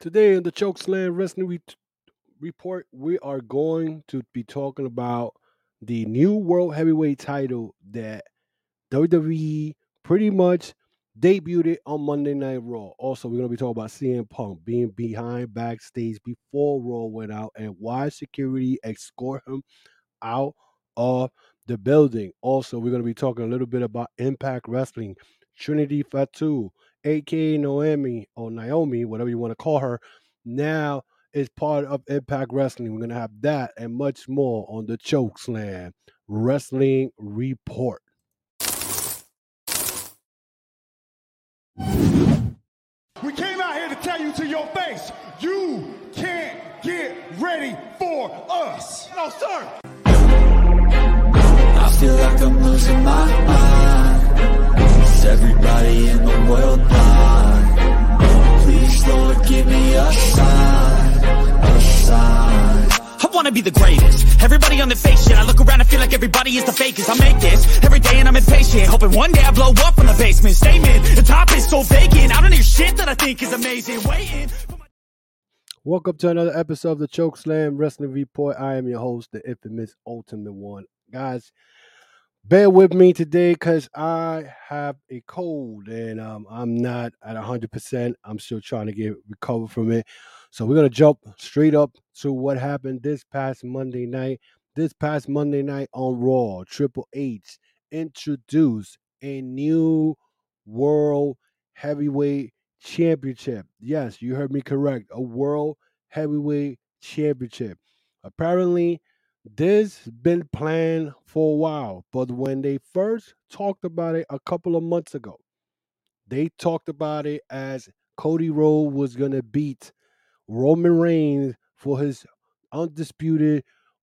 Today in the Chokeslam Wrestling Re- Report, we are going to be talking about the new World Heavyweight title that WWE pretty much debuted it on Monday Night Raw. Also, we're going to be talking about CM Punk being behind backstage before Raw went out and why security escort him out of the building. Also, we're going to be talking a little bit about Impact Wrestling, Trinity Fatu, aka Noemi or Naomi, whatever you want to call her, now is part of Impact Wrestling. We're going to have that and much more on the Chokeslam Wrestling Report. We came out here to tell you to your face, you can't get ready for us. No, sir. I feel like I'm losing my mind. Be the greatest. Everybody on the fake shit. I look around and feel like everybody is the fakest. I make this every day and I'm impatient. Hoping one day I blow up from the basement. Statement, the top is so vacant. I don't hear shit that I think is amazing. Waiting. Welcome to another episode of the Chokeslam Wrestling Report. I am your host, the infamous Ultimate One. Guys, bear with me today because I have a cold and um, I'm not at 100%. I'm still trying to get recovered from it. So we're going to jump straight up to what happened this past Monday night. This past Monday night on Raw, Triple H introduced a new World Heavyweight Championship. Yes, you heard me correct. A World Heavyweight Championship. Apparently, this has been planned for a while, but when they first talked about it a couple of months ago, they talked about it as Cody Rhodes was gonna beat Roman Reigns for his undisputed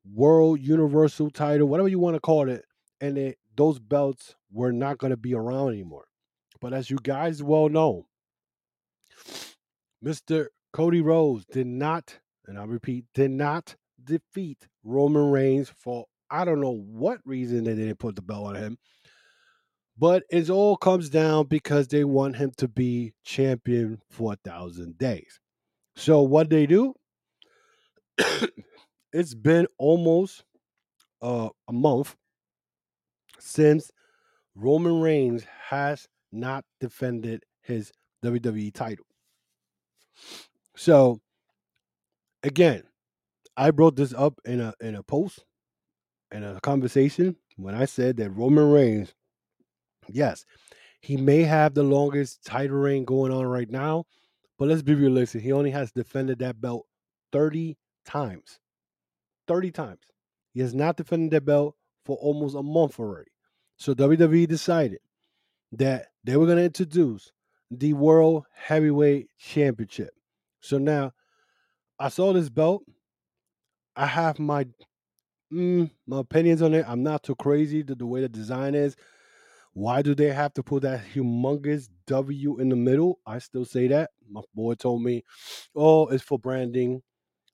World Universal title, whatever you want to call it, and it, those belts were not gonna be around anymore. But as you guys well know, Mr. Cody Rhodes did not, and I repeat, did not defeat Roman Reigns for I don't know what reason they didn't put the belt on him. But it all comes down because they want him to be champion for a thousand days. So what they do? it's been almost uh, a month since Roman Reigns has not defended his WWE title. So again, I brought this up in a in a post in a conversation when I said that Roman Reigns, yes, he may have the longest title reign going on right now, but let's be realistic. He only has defended that belt 30 times. 30 times. He has not defended that belt for almost a month already. So WWE decided that they were going to introduce the World Heavyweight Championship. So now I saw this belt. I have my mm, my opinions on it. I'm not too crazy to the way the design is. Why do they have to put that humongous W in the middle? I still say that. My boy told me, oh, it's for branding.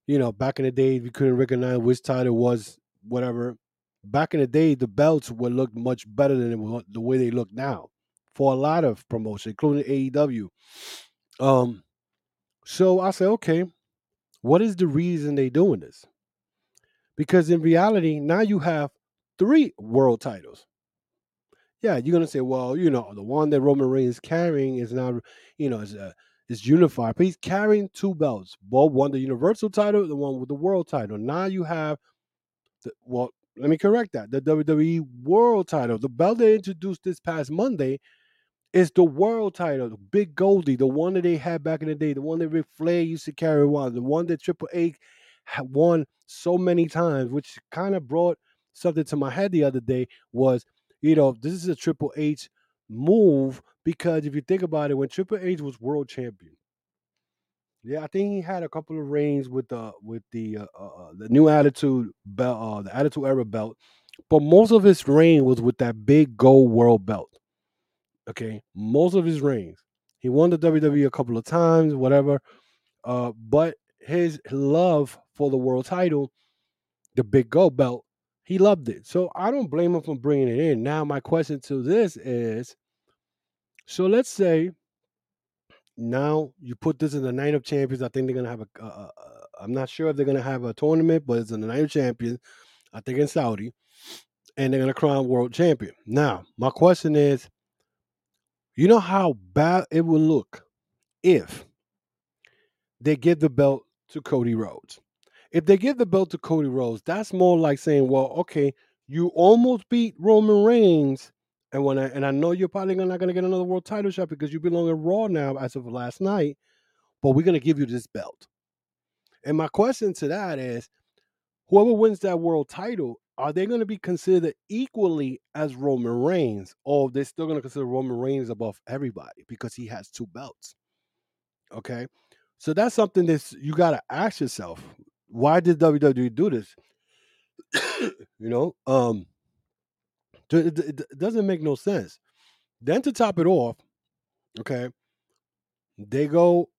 You know, back in the day, we couldn't recognize which title was whatever. Back in the day, the belts would look much better than the way they look now for a lot of promotion, including AEW. Um, so I said, okay, what is the reason they doing this? Because in reality, now you have three world titles. Yeah, you're gonna say, well, you know, the one that Roman Reigns is carrying is not, you know, is uh, is unified, but he's carrying two belts, both one the Universal title, the one with the World title. Now you have, the, well, let me correct that, the WWE World title, the belt they introduced this past Monday, is the World title, the Big Goldie, the one that they had back in the day, the one that Ric Flair used to carry around, the one that Triple H won so many times, which kind of brought something to my head the other day was, you know, this is a Triple H move because if you think about it, when Triple H was world champion, yeah, I think he had a couple of reigns with the with the uh, uh, uh, the new Attitude belt, uh, the Attitude Era belt, but most of his reign was with that big gold world belt. Okay, most of his reigns, he won the WWE a couple of times, whatever. Uh, but his love for the world title, the big gold belt, he loved it. So I don't blame him for bringing it in. Now, my question to this is so let's say now you put this in the night of champions. I think they're gonna have a. Uh, I'm not sure if they're gonna have a tournament, but it's in the night of champions. I think in Saudi, and they're gonna crown world champion. Now, my question is, you know how bad it would look if they give the belt to Cody Rhodes. If they give the belt to Cody Rhodes, that's more like saying, well, okay, you almost beat Roman Reigns, and when I and I know you're probably not going to get another world title shot because you belong in Raw now as of last night, but we're going to give you this belt. And my question to that is, whoever wins that world title, are they going to be considered equally as Roman Reigns, or they're still going to consider Roman Reigns above everybody because he has two belts? Okay, so that's something that you got to ask yourself. Why did WWE do this? you know, um, it, it, doesn't make no sense. Then to top it off, okay, they go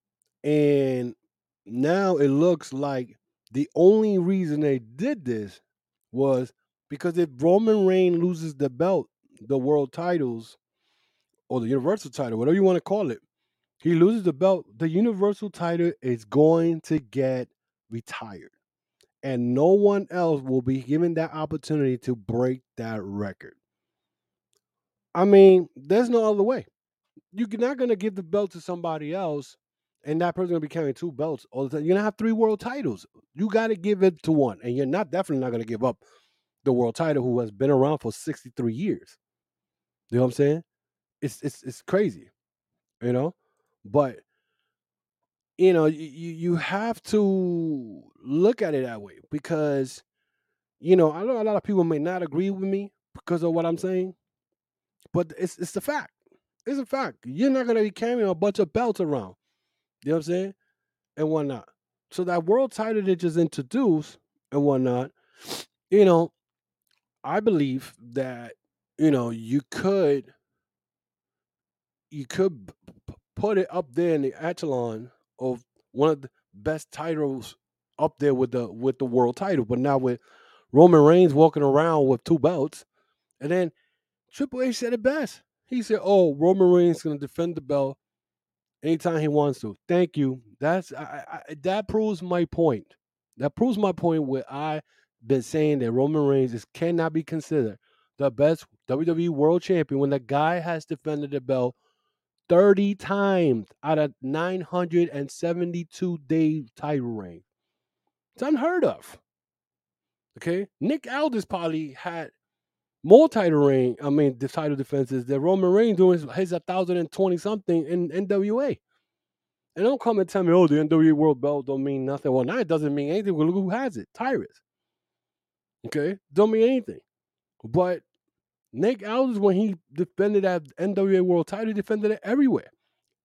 and now it looks like the only reason they did this was because if Roman Reigns loses the belt, the world titles, or the universal title, whatever you want to call it, he loses the belt, the universal title is going to get retired. And no one else will be given that opportunity to break that record. I mean, there's no other way. You're not going to give the belt to somebody else and that person's gonna be carrying two belts all the time. You're gonna have three world titles. You got to give it to one, and you're not definitely not gonna give up the world title who has been around for 63 years. You know what I'm saying? It's it's it's crazy, you know. But you know, you you have to look at it that way because you know I know a lot of people may not agree with me because of what I'm saying, but it's it's the fact. It's a fact. You're not gonna be carrying a bunch of belts around. You know what I'm saying? And whatnot. So that world title they just introduced and whatnot, you know, I believe that, you know, you could you could put it up there in the echelon of one of the best titles up there with the with the world title. But now with Roman Reigns walking around with two belts, and then Triple H said it best. He said, "Oh, Roman Reigns is going to defend the belt anytime he wants to." Thank you. That's I, I, that proves my point. That proves my point where I been saying that Roman Reigns is, cannot be considered the best WWE World Champion when the guy has defended the belt 30 times out of 972 day title reign. It's unheard of. Okay, Nick Aldis probably had more title reign. I mean, the title defenses that Roman Reigns doing his 1,020 something in NWA. And don't come and tell me, oh, the NWA World Belt don't mean nothing. Well, now it doesn't mean anything. Well, look who has it. Tyrus. Okay? Don't mean anything. But Nick Aldis, when he defended that NWA World title, he defended it everywhere.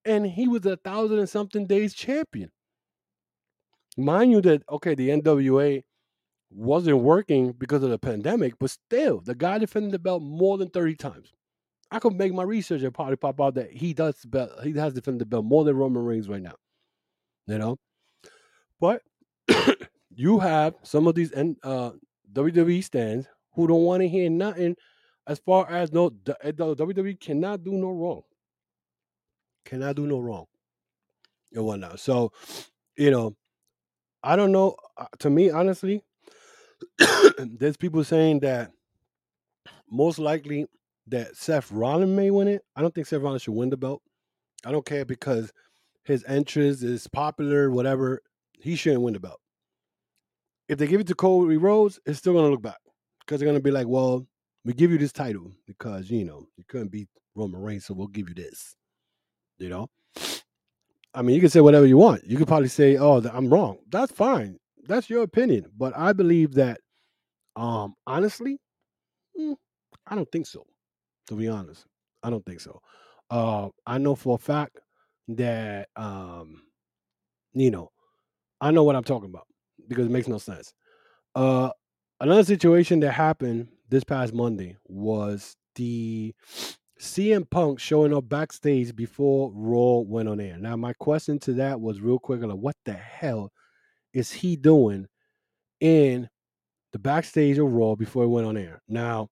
And he was a thousand and something days champion. Mind you that, okay, the NWA wasn't working because of the pandemic, but still, the guy defended the belt more than 30 times. I could make my research and probably pop out that he does belt, he has defended the belt more than Roman Reigns right now. You know? But you have some of these uh, WWE stands who don't want to hear nothing as far as no the, the WWE cannot do no wrong. Cannot do no wrong. And whatnot. So, you know, I don't know. Uh, to me, honestly, there's people saying that most likely that Seth Rollins may win it. I don't think Seth Rollins should win the belt. I don't care because his entrance is popular, whatever. He shouldn't win the belt. If they give it to Cody Rhodes, it's still gonna look bad because they're gonna be like, "Well, we give you this title because you know you couldn't beat Roman Reigns, so we'll give you this." You know. I mean, you can say whatever you want. You could probably say, "Oh, I'm wrong." That's fine. That's your opinion. But I believe that, um, honestly, mm, I don't think so. To be honest, I don't think so. Uh, I know for a fact that, um, you know, I know what I'm talking about because it makes no sense. Uh, another situation that happened this past Monday was the CM Punk showing up backstage before Raw went on air. Now, my question to that was real quick like, what the hell is he doing in the backstage of Raw before it went on air? Now,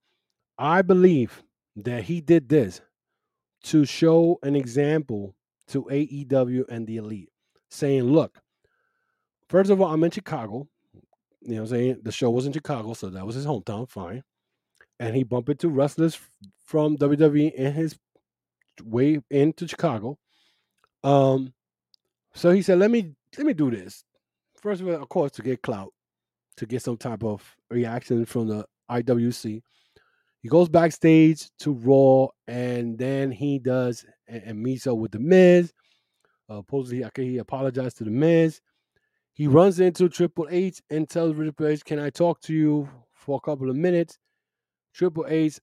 I believe that he did this to show an example to AEW and the Elite, saying, "Look, first of all, I'm in Chicago. You know, I'm saying the show was in Chicago, so that was his hometown. Fine, and he bumped into wrestlers from WWE in his way into Chicago. Um, so he said, "Let me let me do this. First of all, of course, to get clout, to get some type of reaction from the IWC. He goes backstage to Raw, and then he does and, and meets up with the Miz. Uh, supposedly, okay, he apologized to the Miz. He runs into Triple H and tells Triple H, "Can I talk to you for a couple of minutes?" Triple H,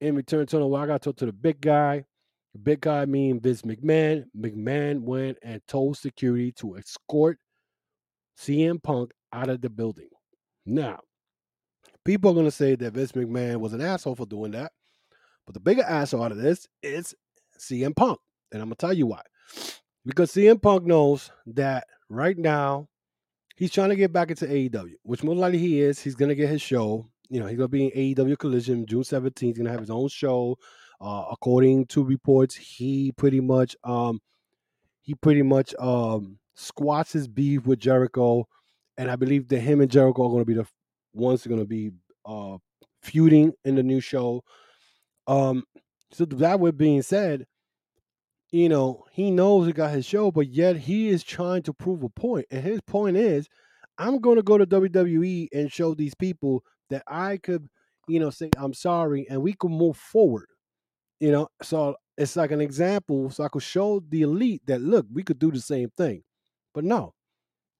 in return, told him, "Well, I got to talk to the big guy." The big guy mean Vince McMahon. McMahon went and told security to escort CM Punk out of the building. Now, people are going to say that Vince McMahon was an asshole for doing that. But the bigger asshole out of this is CM Punk. And I'm going to tell you why. Because CM Punk knows that right now he's trying to get back into AEW, which most likely he is. He's going to get his show. You know, he's to be in AEW Collision June 17th. He's going to have his own show. Uh, according to reports, he pretty much um he pretty much um squats his beef with Jericho, and I believe that him and Jericho are to be the ones that are to be uh feuding in the new show. Um, so that with being said, you know he knows he got his show, but yet he is trying to prove a point, and his point is, I'm going to go to WWE and show these people that I could, you know, say I'm sorry, and we could move forward you know? So it's like an example so i could show the elite that look we could do the same thing. But no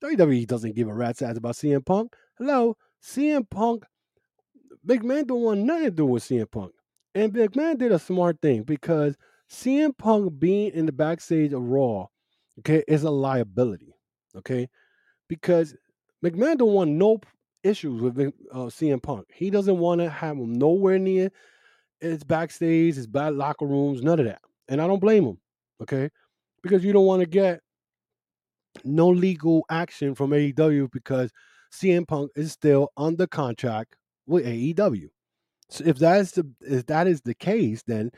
wwe doesn't give a rat's ass about cm punk. Hello cm punk big man don't want nothing to do with cm punk. And big man did a smart thing because cm punk being in the backstage of raw okay is a liability okay? Because mcmahon don't want no issues with uh, cm punk he doesn't want to have him nowhere near it's backstage, it's bad locker rooms, none of that. And I don't blame him, okay? Because you don't want to get no legal action from AEW because CM Punk is still under contract with AEW. So if that is the if that is the case, then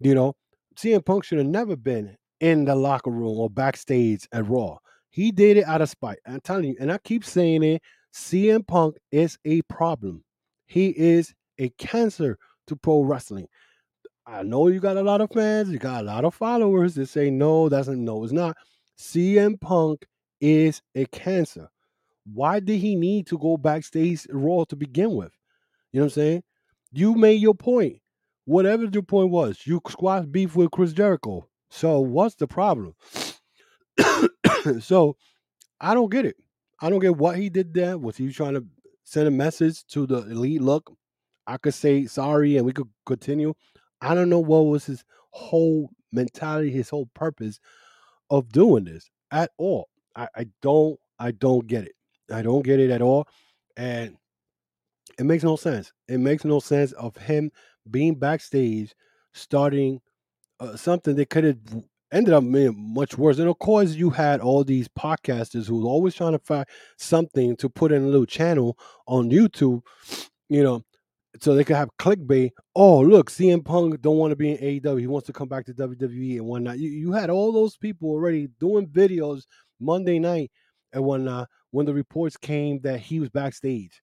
you know CM Punk should have never been in the locker room or backstage at Raw. He did it out of spite. I'm telling you, and I keep saying it. CM Punk is a problem. He is a cancer to pro wrestling. I know you got a lot of fans, you got a lot of followers that say no, that's not, no, it's not. CM Punk is a cancer. Why did he need to go backstage Raw to begin with? You know what I'm saying? You made your point. Whatever your point was, you squashed beef with Chris Jericho. So what's the problem? so I don't get it. I don't get what he did there. Was he trying to send a message to the elite? Look, I could say sorry and we could continue. I don't know what was his whole mentality, his whole purpose of doing this at all. I, I don't I don't get it. I don't get it at all. And it makes no sense. It makes no sense of him being backstage starting uh, something that could have ended up being much worse. And of course, you had all these podcasters who were always trying to find something to put in a little channel on YouTube, you know, so they could have clickbait. Oh, look, CM Punk don't want to be in AEW. He wants to come back to WWE and whatnot. You, you had all those people already doing videos Monday night and whatnot when the reports came that he was backstage.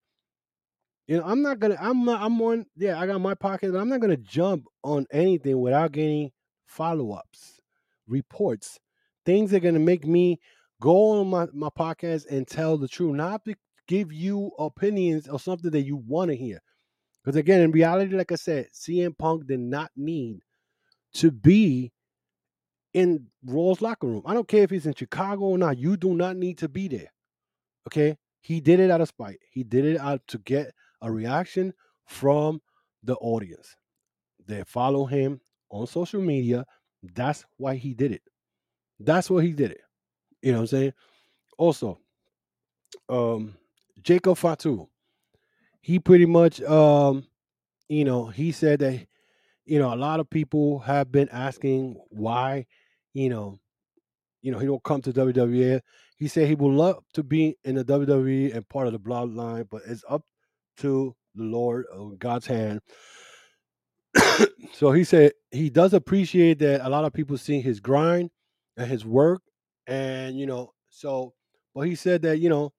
You know, I'm not gonna. I'm not. I'm on. Yeah, I got my pocket, but I'm not gonna jump on anything without getting follow ups, reports, things that are gonna make me go on my my podcast and tell the truth, not to give you opinions or something that you want to hear. Because again, in reality, like I said, CM Punk did not need to be in Raw's locker room. I don't care if he's in Chicago or not. You do not need to be there. Okay, he did it out of spite. He did it out to get a reaction from the audience. They follow him on social media. That's why he did it. That's why he did it. You know what I'm saying? Also, um, Jacob Fatu, he pretty much, um, you know, he said that, you know, a lot of people have been asking why, you know, you know, he don't come to WWE. He said he would love to be in the WWE and part of the bloodline, but it's up to the Lord of God's hand. so he said he does appreciate that a lot of people see his grind and his work, and you know, so. But he said that you know,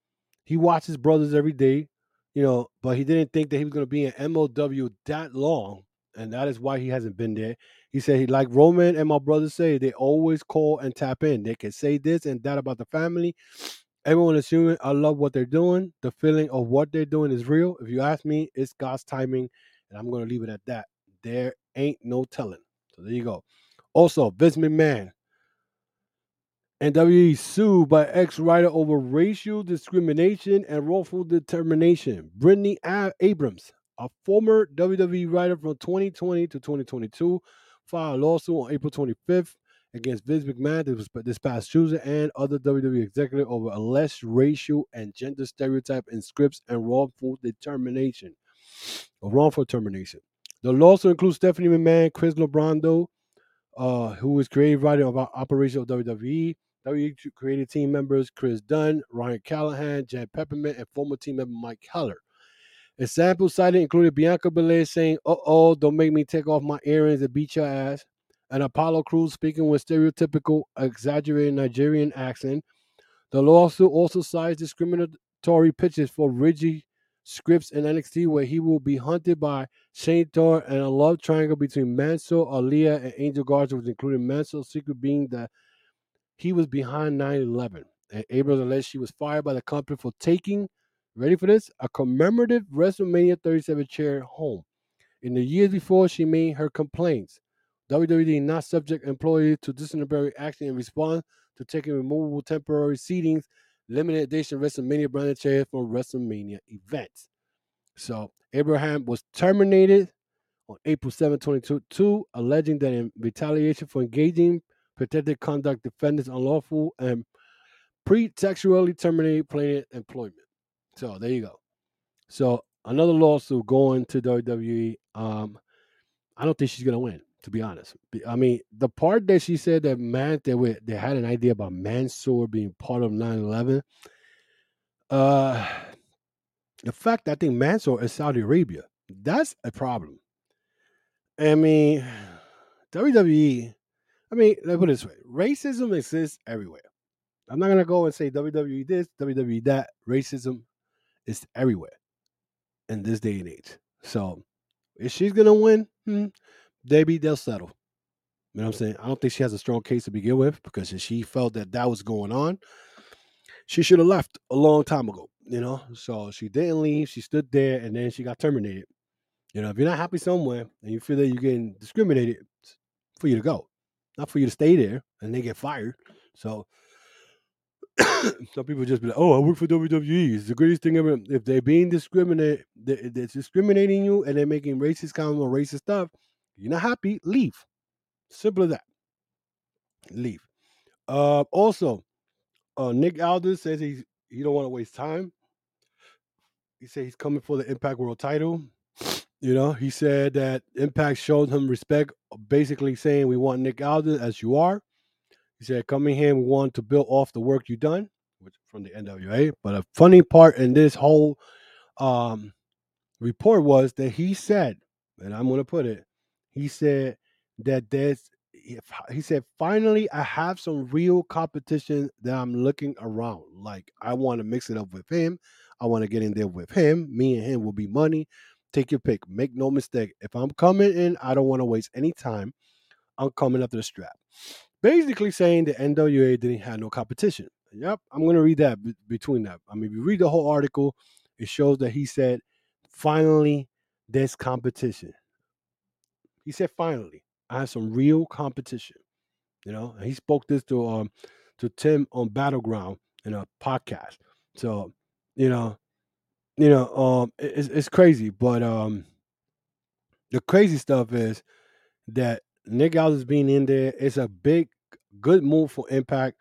he watches brothers every day, you know, but he didn't think that he was going to be in MLW that long, and that is why he hasn't been there. He said he like Roman and my brothers say they always call and tap in. They can say this and that about the family. Everyone assuming I love what they're doing. The feeling of what they're doing is real. If you ask me, it's God's timing, and I'm going to leave it at that. There ain't no telling. So there you go. Also, Vince McMahon and WWE sued by ex-writer over racial discrimination and wrongful determination. Brittany Abrams, a former WWE writer from 2020 to 2022, filed a lawsuit on April 25th against Vince McMahon this, past Tuesday and other WWE executives over alleged racial and gender stereotype in scripts and wrongful determination. Or wrongful termination. The lawsuit includes Stephanie McMahon, Chris Lobrando, uh, who was creative writer of Operation of WWE, WWE creative team members Chris Dunn, Ryan Callahan, Jen Pepperman, and former team member Mike Keller. Examples cited included Bianca Belair saying, "Uh oh, don't make me take off my earrings and beat your ass," and Apollo Crews speaking with stereotypical, exaggerated Nigerian accent. The lawsuit also cites discriminatory pitches for Reggie scripts in NXT, where he will be hunted by Shane and a love triangle between Mansoor, Aliyah, and Angel Garza, which included Mansoor's secret being that he was behind 9 11. And Abrams alleged she was fired by the company for taking, ready for this, a commemorative WrestleMania 37 chair home. In the years before she made her complaints, WWE not subject employees to disciplinary action in response to taking removable temporary seatings, limited edition WrestleMania branded chairs for WrestleMania events. So Abraham was terminated on April 7, 2022, alleging that in retaliation for engaging protected conduct defendants unlawful and pretextually terminated plaintiff employment. So there you go. So another lawsuit going to WWE. Um, I don't think she's gonna win, to be honest. I mean, the part that she said that man they were they had an idea about Mansoor being part of 9-11. Uh the fact that I think Mansoor is Saudi Arabia, that's a problem. I mean, WWE I mean, let me put it this way: racism exists everywhere. I'm not gonna go and say WWE this, WWE that. Racism is everywhere in this day and age. So, if she's gonna win, hmm, maybe they'll settle. You know what I'm saying? I don't think she has a strong case to begin with because if she felt that that was going on, she should have left a long time ago. You know, so she didn't leave. She stood there, and then she got terminated. You know, if you're not happy somewhere and you feel that you're getting discriminated, for you to go not for you to stay there and they get fired. So some people just be like, "Oh, I work for WWE. It's the greatest thing ever." If they're being discriminated, they're, they're discriminating you, and they're making racist comments or racist stuff. You're not happy. Leave. Simple as that. Leave. Uh, also, uh, Nick Aldis says he's he don't want to waste time. He said he's coming for the Impact World Title. You know, he said that Impact showed him respect, basically saying, We want Nick Alden as you are. He said, Coming here, we want to build off the work you've done which, from the NWA. But a funny part in this whole um, report was that he said, and I'm going to put it, he said that there's, he said, finally, I have some real competition that I'm looking around. Like, I want to mix it up with him. I want to get in there with him. Me and him will be money. Take your pick. Make no mistake. If I'm coming in, I don't want to waste any time. I'm coming up to the strap. Basically saying the NWA didn't have no competition. Yep, I'm going to read that b- between that. I mean, if you read the whole article, it shows that he said, finally, there's competition. He said, finally, I have some real competition. You know, and he spoke this to um to Tim on Battleground in a podcast. So, you know, you know, um, it's it's crazy, but um, the crazy stuff is that Nick Aldis being in there is a big, good move for Impact.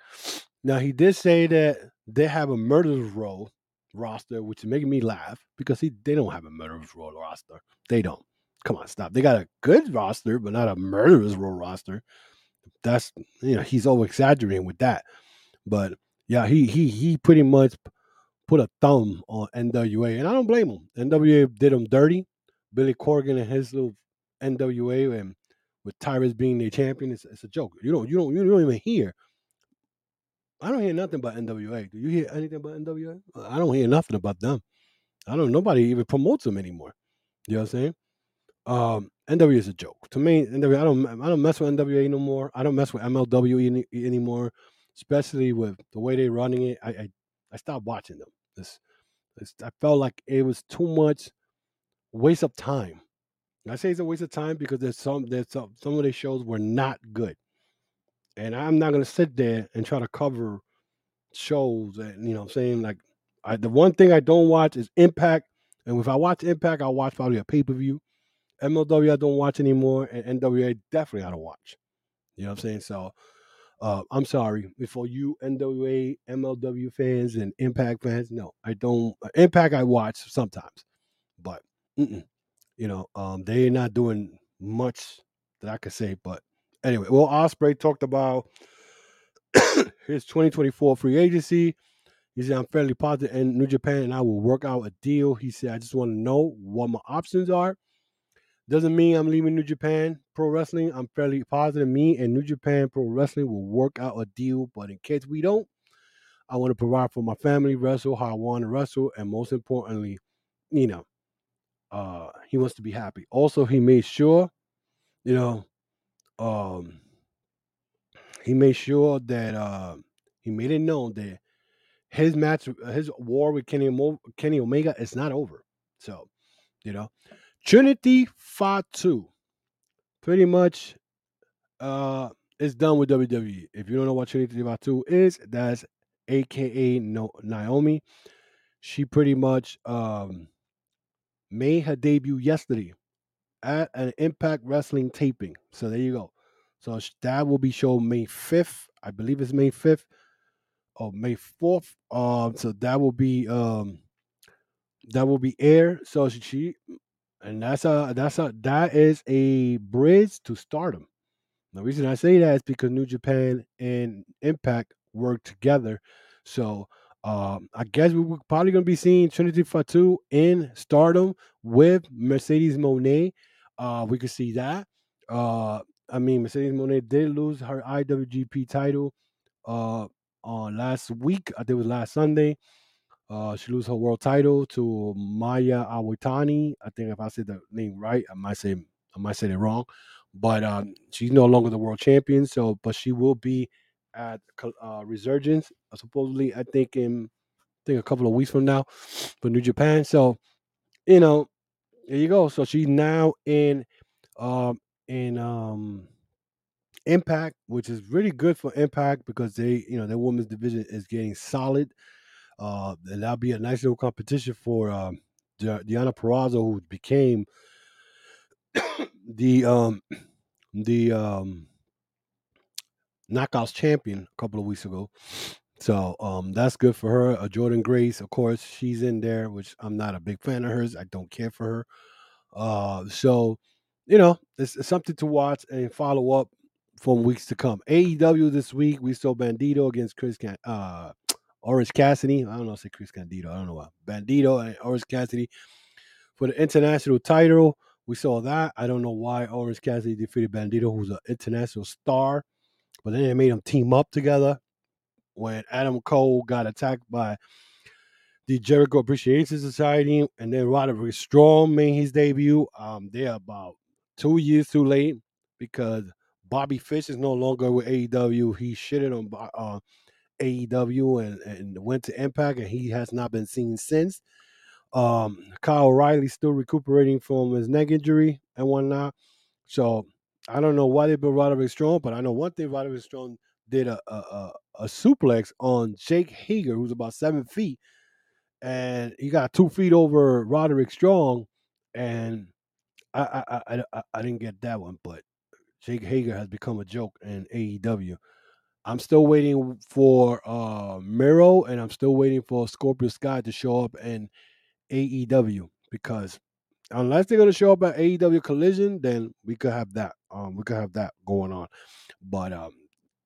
Now he did say that they have a murderers row roster, which is making me laugh because he they don't have a murderers row roster. They don't. Come on, stop. They got a good roster, but not a murderers row roster. That's you know he's over exaggerating with that, but yeah, he he he pretty much put a thumb on NWA, and I don't blame him. NWA did him dirty. Billy Corgan and his little NWA, and with Tyrus being their champion, it's, it's a joke. You don't, you don't, you don't even hear I don't hear nothing about NWA. Do you hear anything about NWA? I don't hear nothing about them. I don't. Nobody even promotes them anymore. You know what I'm saying? Um, NWA is a joke to me. NWA, I don't. I don't mess with NWA no more. I don't mess with MLW any, anymore, especially with the way they're running it. I I, I stopped watching them. I felt like it was too much waste of time. I say it's a waste of time because there's some there's some, some of the shows were not good, and I'm not gonna sit there and try to cover shows and you know I'm saying like I, the one thing I don't watch is Impact, and if I watch Impact, I'll watch probably a pay per view. MLW I don't watch anymore, and NWA definitely I don't watch. You know what I'm saying? So uh, I'm sorry for you NWA, MLW fans, and Impact fans. No, I don't. Impact I watch sometimes, but you know um, they're not doing much that I could say. But anyway, well, Ospreay talked about his 2024 free agency. He said, I'm fairly positive in New Japan and I will work out a deal. He said, I just want to know what my options are. Doesn't mean I'm leaving New Japan Pro Wrestling. I'm fairly positive me and New Japan Pro Wrestling will work out a deal. But in case we don't, I want to provide for my family, wrestle how I want to wrestle, and most importantly, you know, uh, he wants to be happy. Also, he made sure, you know, um, he made sure that uh, he made it known that his match, his war with Kenny, Mo- Kenny Omega is not over. So, you know, Trinity Fatu pretty much uh, is done with WWE. If you don't know what Trinity Fatu is, that's AKA Naomi. She pretty much um, made her debut yesterday at an Impact Wrestling taping. So there you go. So that will be shown May 5th. I believe it's May 5th or May 4th. Um, so that will be um that will be air. So she and that's a that's a that is a bridge to stardom. The reason I say that is because New Japan and Impact work together. So um, I guess we're probably going to be seeing Trinity Fatu in Stardom with Mercedes Moné. Uh, we could see that. Uh, I mean, Mercedes Moné did lose her IWGP title uh, on last week. I think it was last Sunday. Uh, she lose her world title to Maya Awatani. I think if I said the name right, I might say I might say it wrong, but um, she's no longer the world champion. So, but she will be at uh, Resurgence uh, supposedly. I think in I think a couple of weeks from now for New Japan. So, you know, there you go. So she's now in um in um Impact, which is really good for Impact because they, you know, their women's division is getting solid. Uh, and that'll be a nice little competition for um, Deonna Purrazzo, who became the um, the um, Knockouts champion a couple of weeks ago. So um, that's good for her. Uh, Jordynne Grace, of course, she's in there, which I'm not a big fan of hers. I don't care for her. Uh, so, you know, it's, it's something to watch and follow up from weeks to come. AEW this week, we saw Bandito against Chris Can- uh, Orange Cassidy. I don't know say Chris Candido. I don't know why. Bandito and Orange Cassidy for the international title. We saw that. I don't know why Orange Cassidy defeated Bandito, who's an international star. But then they made them team up together when Adam Cole got attacked by the Jericho Appreciation Society, and then Roderick Strong made his debut. Um, they're about two years too late because Bobby Fish is no longer with AEW. He shitted on uh, AEW and, and went to Impact, and he has not been seen since. Um, Kyle O'Reilly's still recuperating from his neck injury and whatnot. So I don't know why they built Roderick Strong, but I know one thing Roderick Strong did a, a, a, a suplex on Jake Hager, who's about seven feet, and he got two feet over Roderick Strong, and I I, I, I, I didn't get that one, but Jake Hager has become a joke in AEW. I'm still waiting for uh Miro and I'm still waiting for Scorpio Sky to show up in AEW because unless they're gonna show up at AEW Collision, then we could have that. Um, we could have that going on. But um,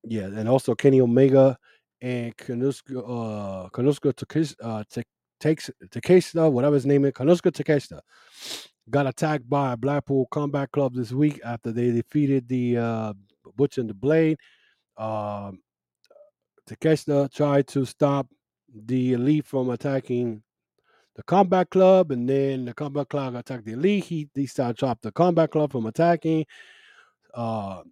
yeah, and also Kenny Omega and Konosuke uh Takeshita, uh, takes Takeshita, whatever his name is, Konosuke Takeshita, got attacked by Blackpool Combat Club this week after they defeated the uh, Butcher and the Blade. Um, Takeshita tried to stop the elite from attacking the combat club, and then the combat club attacked the elite. He he started to the combat club from attacking. Uh,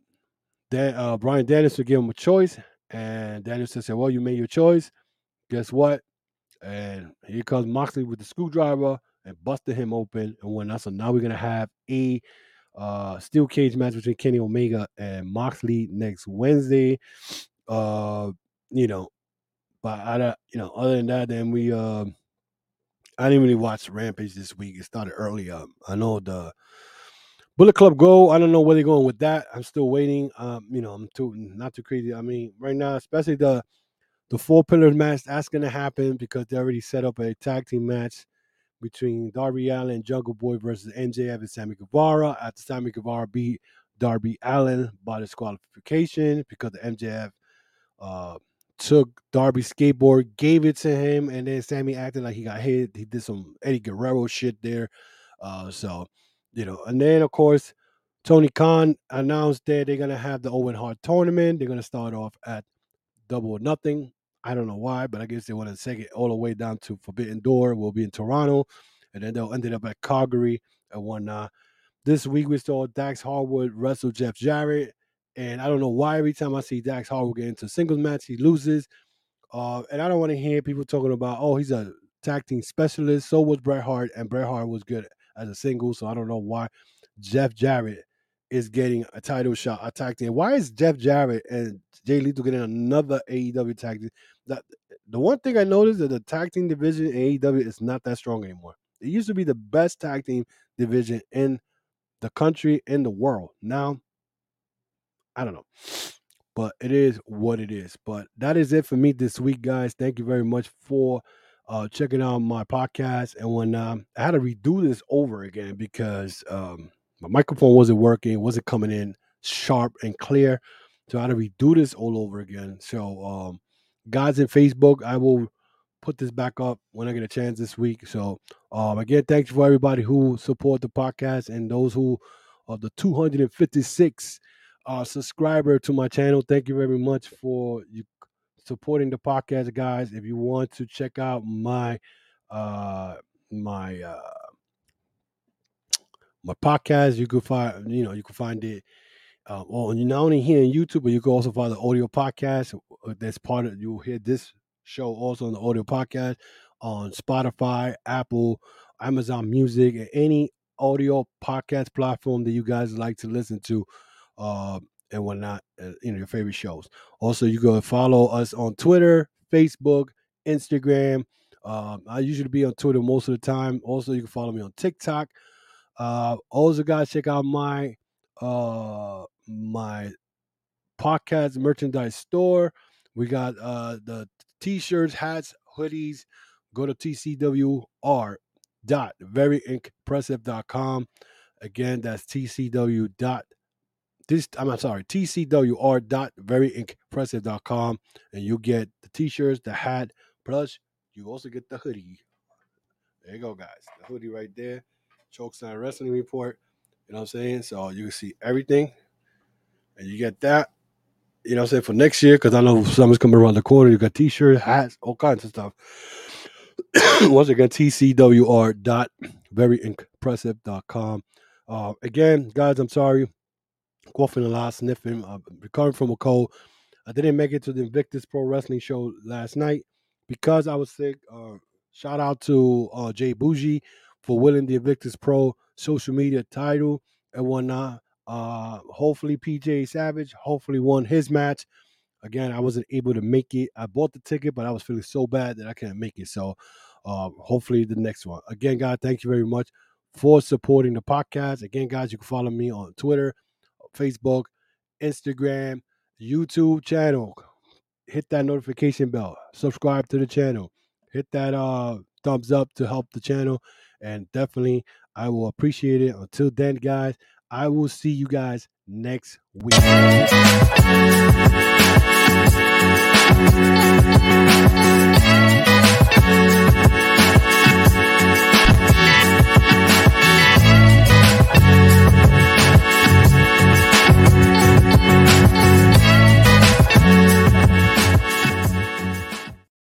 Dan, uh, Brian Danielson gave him a choice, and Danielson said, "Well, you made your choice. Guess what?" And here comes Moxley with the screwdriver and busted him open and whatnot. So now we're gonna have a uh, steel cage match between Kenny Omega and Moxley next Wednesday. Uh, you know, but I you know, other than that, then we uh, I didn't really watch Rampage this week. It started early. Um, I know the Bullet Club Go. I don't know where they're going with that. I'm still waiting. Um, you know, I'm too not too crazy. I mean, right now, especially the the four pillars match, that's gonna happen because they already set up a tag team match between Darby Allin and Jungle Boy versus MJF and Sammy Guevara. After Sammy Guevara beat Darby Allin by disqualification because the MJF uh, took Darby's skateboard, gave it to him, and then Sammy acted like he got hit. He did some Eddie Guerrero shit there. Uh, so, you know, and then of course, Tony Khan announced that they're gonna have the Owen Hart tournament. They're gonna start off at double or nothing. I don't know why, but I guess they want to take it all the way down to Forbidden Door. We'll be in Toronto, and then they'll end up at Calgary and whatnot. This week we saw Dax Harwood wrestle Jeff Jarrett, and I don't know why every time I see Dax Harwood get into a singles match, he loses. Uh, and I don't want to hear people talking about, oh, he's a tag team specialist. So was Bret Hart, and Bret Hart was good as a single. So I don't know why Jeff Jarrett is getting a title shot, a tag team. Why is Jeff Jarrett and Jay Lethal getting another AEW tag team? That the one thing I noticed that the tag team division in AEW is not that strong anymore. It used to be the best tag team division in the country in the world. Now, I don't know. But it is what it is. But that is it for me this week, guys. Thank you very much for uh, checking out my podcast. And when um, I had to redo this over again because um, my microphone wasn't working, wasn't coming in sharp and clear. So I had to redo this all over again. So, um, guys in Facebook, I will put this back up when I get a chance this week. So, um, again, thank you for everybody who support the podcast and those who are the 256 uh, subscriber to my channel. Thank you very much for you supporting the podcast, guys. If you want to check out my uh, my uh, my podcast, you can find you know you can find it uh, on not only here on YouTube, but you can also find the audio podcast. uh, That's part of you'll hear this show also on the audio podcast on Spotify, Apple, Amazon Music, and any audio podcast platform that you guys like to listen to, uh, and whatnot. Uh, you know your favorite shows. Also, you can follow us on Twitter, Facebook, Instagram. Um, I usually be on Twitter most of the time. Also, you can follow me on TikTok. Uh, also, guys, check out my uh my podcast merchandise store. We got uh the t-shirts, hats, hoodies. Go to tcwr dot veryimpressive.com. Again, that's tcw dot this I'm sorry, tcwr dot veryimpressive.com and you get the t-shirts, the hat, plus you also get the hoodie. There you go, guys. The hoodie right there. Chokeslam Wrestling Report. You know what I'm saying? So you can see everything. And you get that. You know what I'm saying? For next year, because I know summer's coming around the corner. You got t-shirts, hats, all kinds of stuff. Once again, tcwr dot veryimpressive.com. Uh, again, guys, I'm sorry. Coughing a lot, sniffing. I'm recovering from a cold. I didn't make it to the Invictus Pro Wrestling show last night because I was sick. Uh, shout out to uh, Jay Bougie for winning the Invictus Pro social media title and whatnot. Uh, hopefully, PJ Savage hopefully won his match. Again, I wasn't able to make it. I bought the ticket, but I was feeling so bad that I couldn't make it. So, uh, hopefully, the next one. Again, guys, thank you very much for supporting the podcast. Again, guys, you can follow me on Twitter, Facebook, Instagram, YouTube channel. Hit that notification bell. Subscribe to the channel. Hit that uh thumbs up to help the channel. And definitely I will appreciate it. Until then, guys, I will see you guys next week.